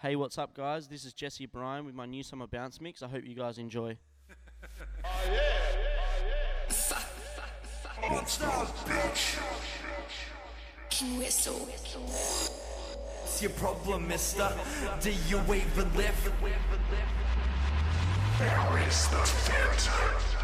Hey, what's up, guys? This is Jesse Bryan with my new summer bounce mix. I hope you guys enjoy. oh, yeah. What's your problem, mister? Do you even live? There is the phantom?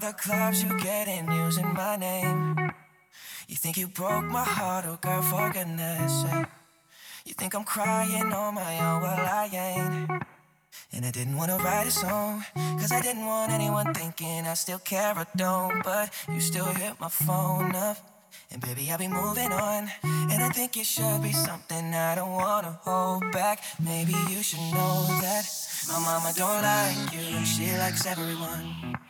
The clubs you get in using my name. You think you broke my heart, oh girl, for goodness sake. You think I'm crying on my own, well, I ain't. And I didn't wanna write a song, cause I didn't want anyone thinking I still care or don't. But you still hit my phone up. And baby, I'll be moving on. And I think it should be something I don't wanna hold back. Maybe you should know that my mama don't like you, she likes everyone.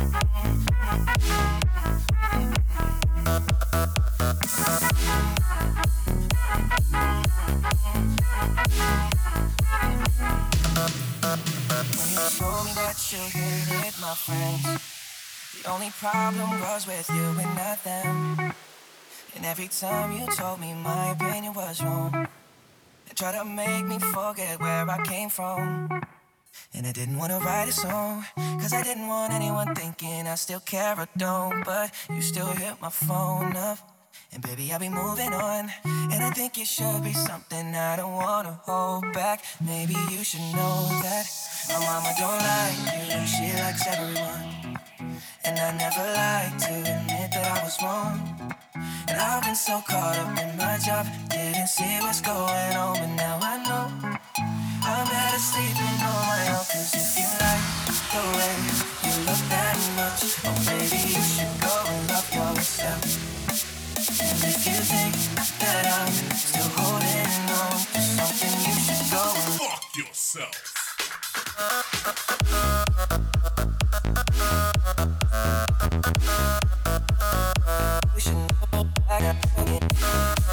Problem was with you and not them. And every time you told me my opinion was wrong, and tried to make me forget where I came from. And I didn't wanna write a song, cause I didn't want anyone thinking I still care or don't. But you still hit my phone up. And baby, I'll be moving on. And I think it should be something I don't wanna hold back. Maybe you should know that my mama don't like you, she likes everyone. And I never like to admit that I was wrong. And I've been so caught up in my job, didn't see what's going on, but now I know. I'm better sleeping on my own, cause if you like the way you look that much, oh baby, you should go and love yourself. And if you think that I'm still holding on to something, you should go and Fuck yourself. You should go back again.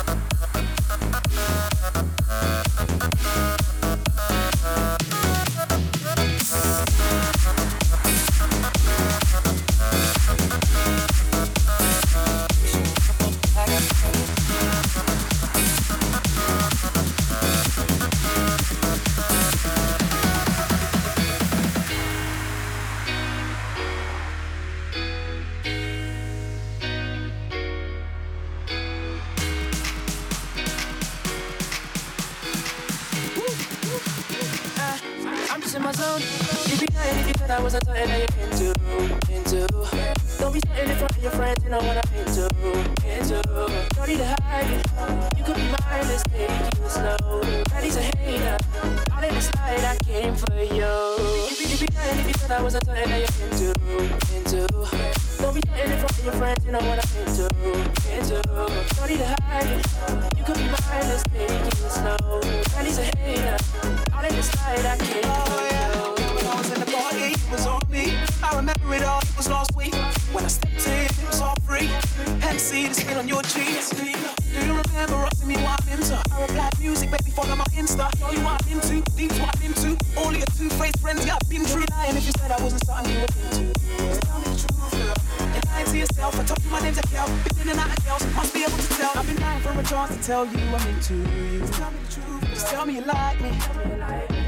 I'm into you. Just tell me the truth. Just tell me you like me.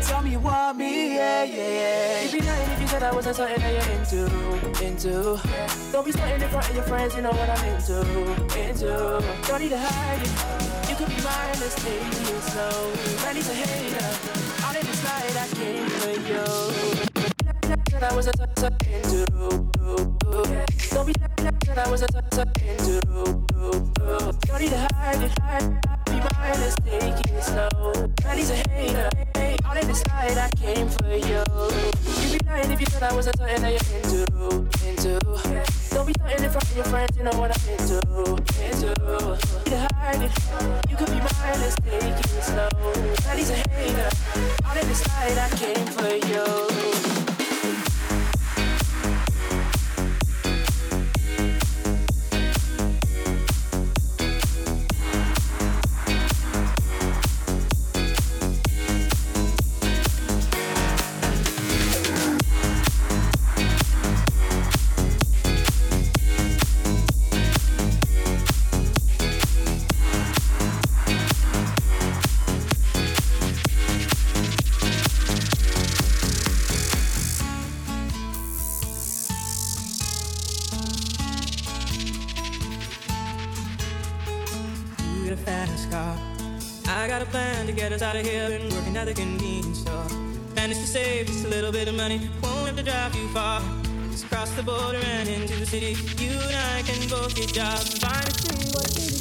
Tell me you want me, yeah, yeah, yeah. You'd be lying if you said I wasn't something that you're into, into. Don't be starting in front of your friends, you know what I'm into, into. Don't need to hide it. You could be mine, let's take it slow. Man, he's a hater. I'll let it slide, I came for you. Said I was a t- t- into. Don't be said I was a into. Don't need to hide it, hide. Be mine, let's take it slow. Man, he's a hater. Hey, I'll let it I came for you. You'd be lying if you said I was a that into. Don't be threatening in front of your friends, you know what I'm into, into. Need to hide it. You could be mine, let's take it slow. Man, he's a hater. I'll let it I came for you. Get a fast car. I got a plan to get us out of here. Been working at the convenience store. Managed to save just a little bit of money. Won't have to drive too far. Just cross the border and into the city. You and I can both get jobs. Find a city what it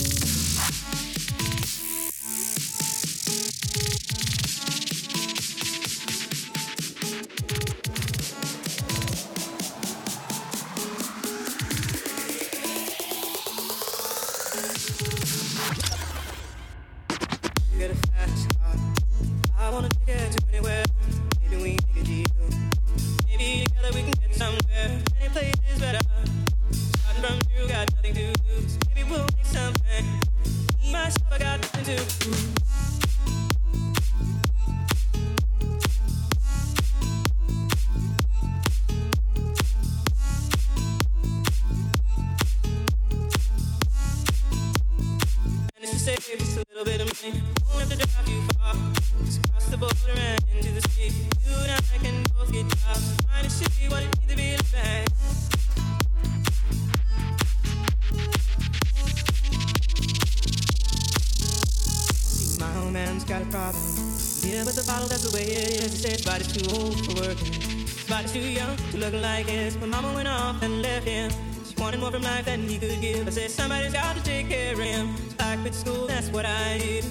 too young to look like his. But mama went off and left him. She wanted more from life than he could give. I said, somebody's got to take care of him. So I quit school, that's what I did.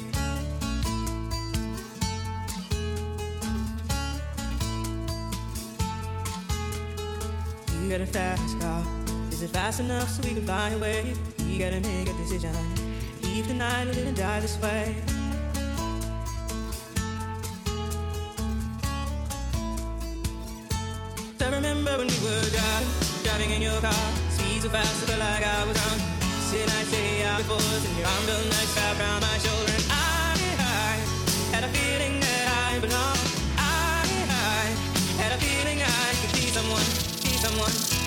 You got a fast car. Is it fast enough so we can fly away? We gotta make a decision. Leave tonight or live and die this way. Your car. Speed so fast, I felt like I was on. Said I say I before, and your arm felt nice wrapped around my shoulder, and I, I had a feeling that I belonged. I, I had a feeling I could be someone, be someone.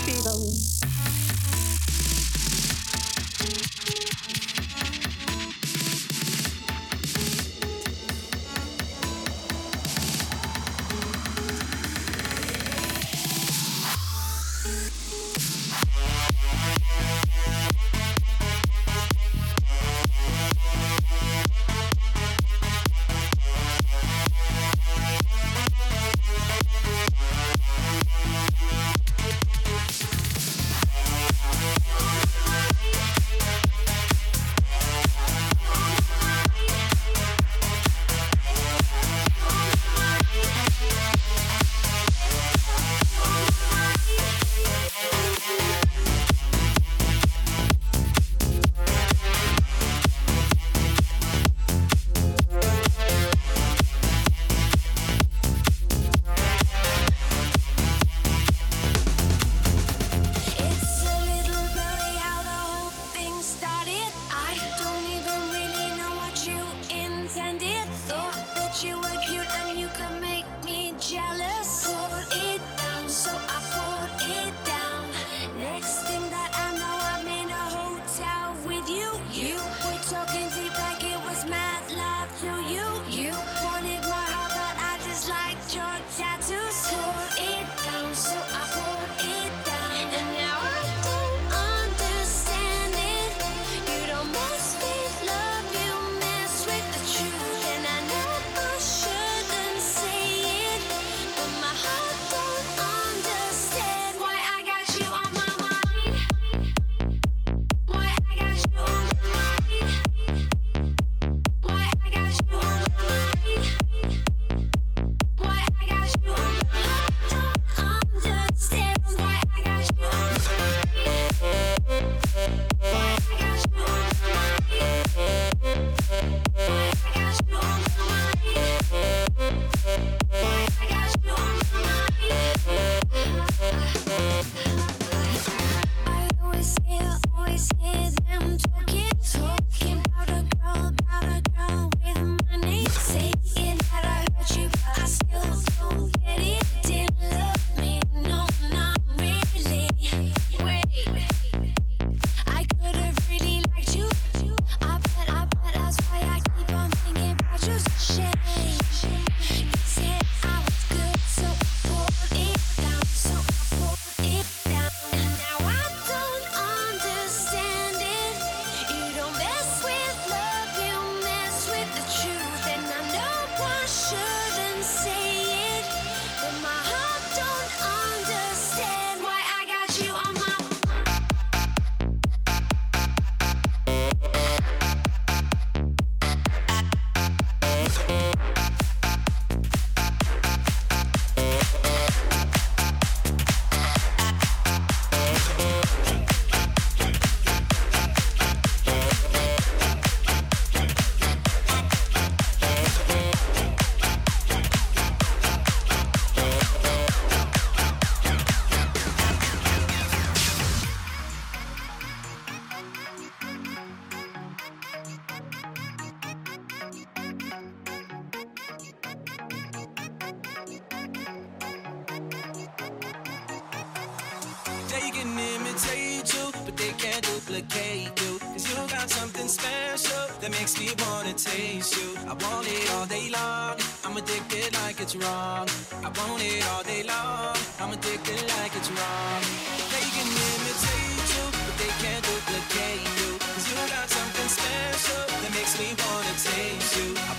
They can imitate you, but they can't duplicate you. Cause you got something special that makes me wanna taste you. I want it all day long. I'm addicted like it's wrong. I want it all day long. I'm addicted like it's wrong. They can imitate you, but they can't duplicate you. Cause you got something special that makes me wanna taste you.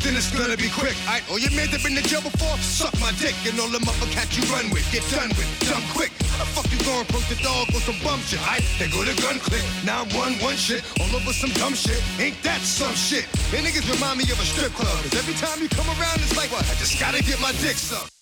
Then it's gonna be quick. Alright, oh, all your men that been to jail before, suck my dick. And all the motherfuckers you run with, get done with, dumb quick. How the fuck you gonna approach the dog with some bum shit? Alright, they go to gun click. Now one, one shit, all over some dumb shit. Ain't that some shit? Your niggas remind me of a strip club. Cause every time you come around, it's like, what? I just gotta get my dick sucked.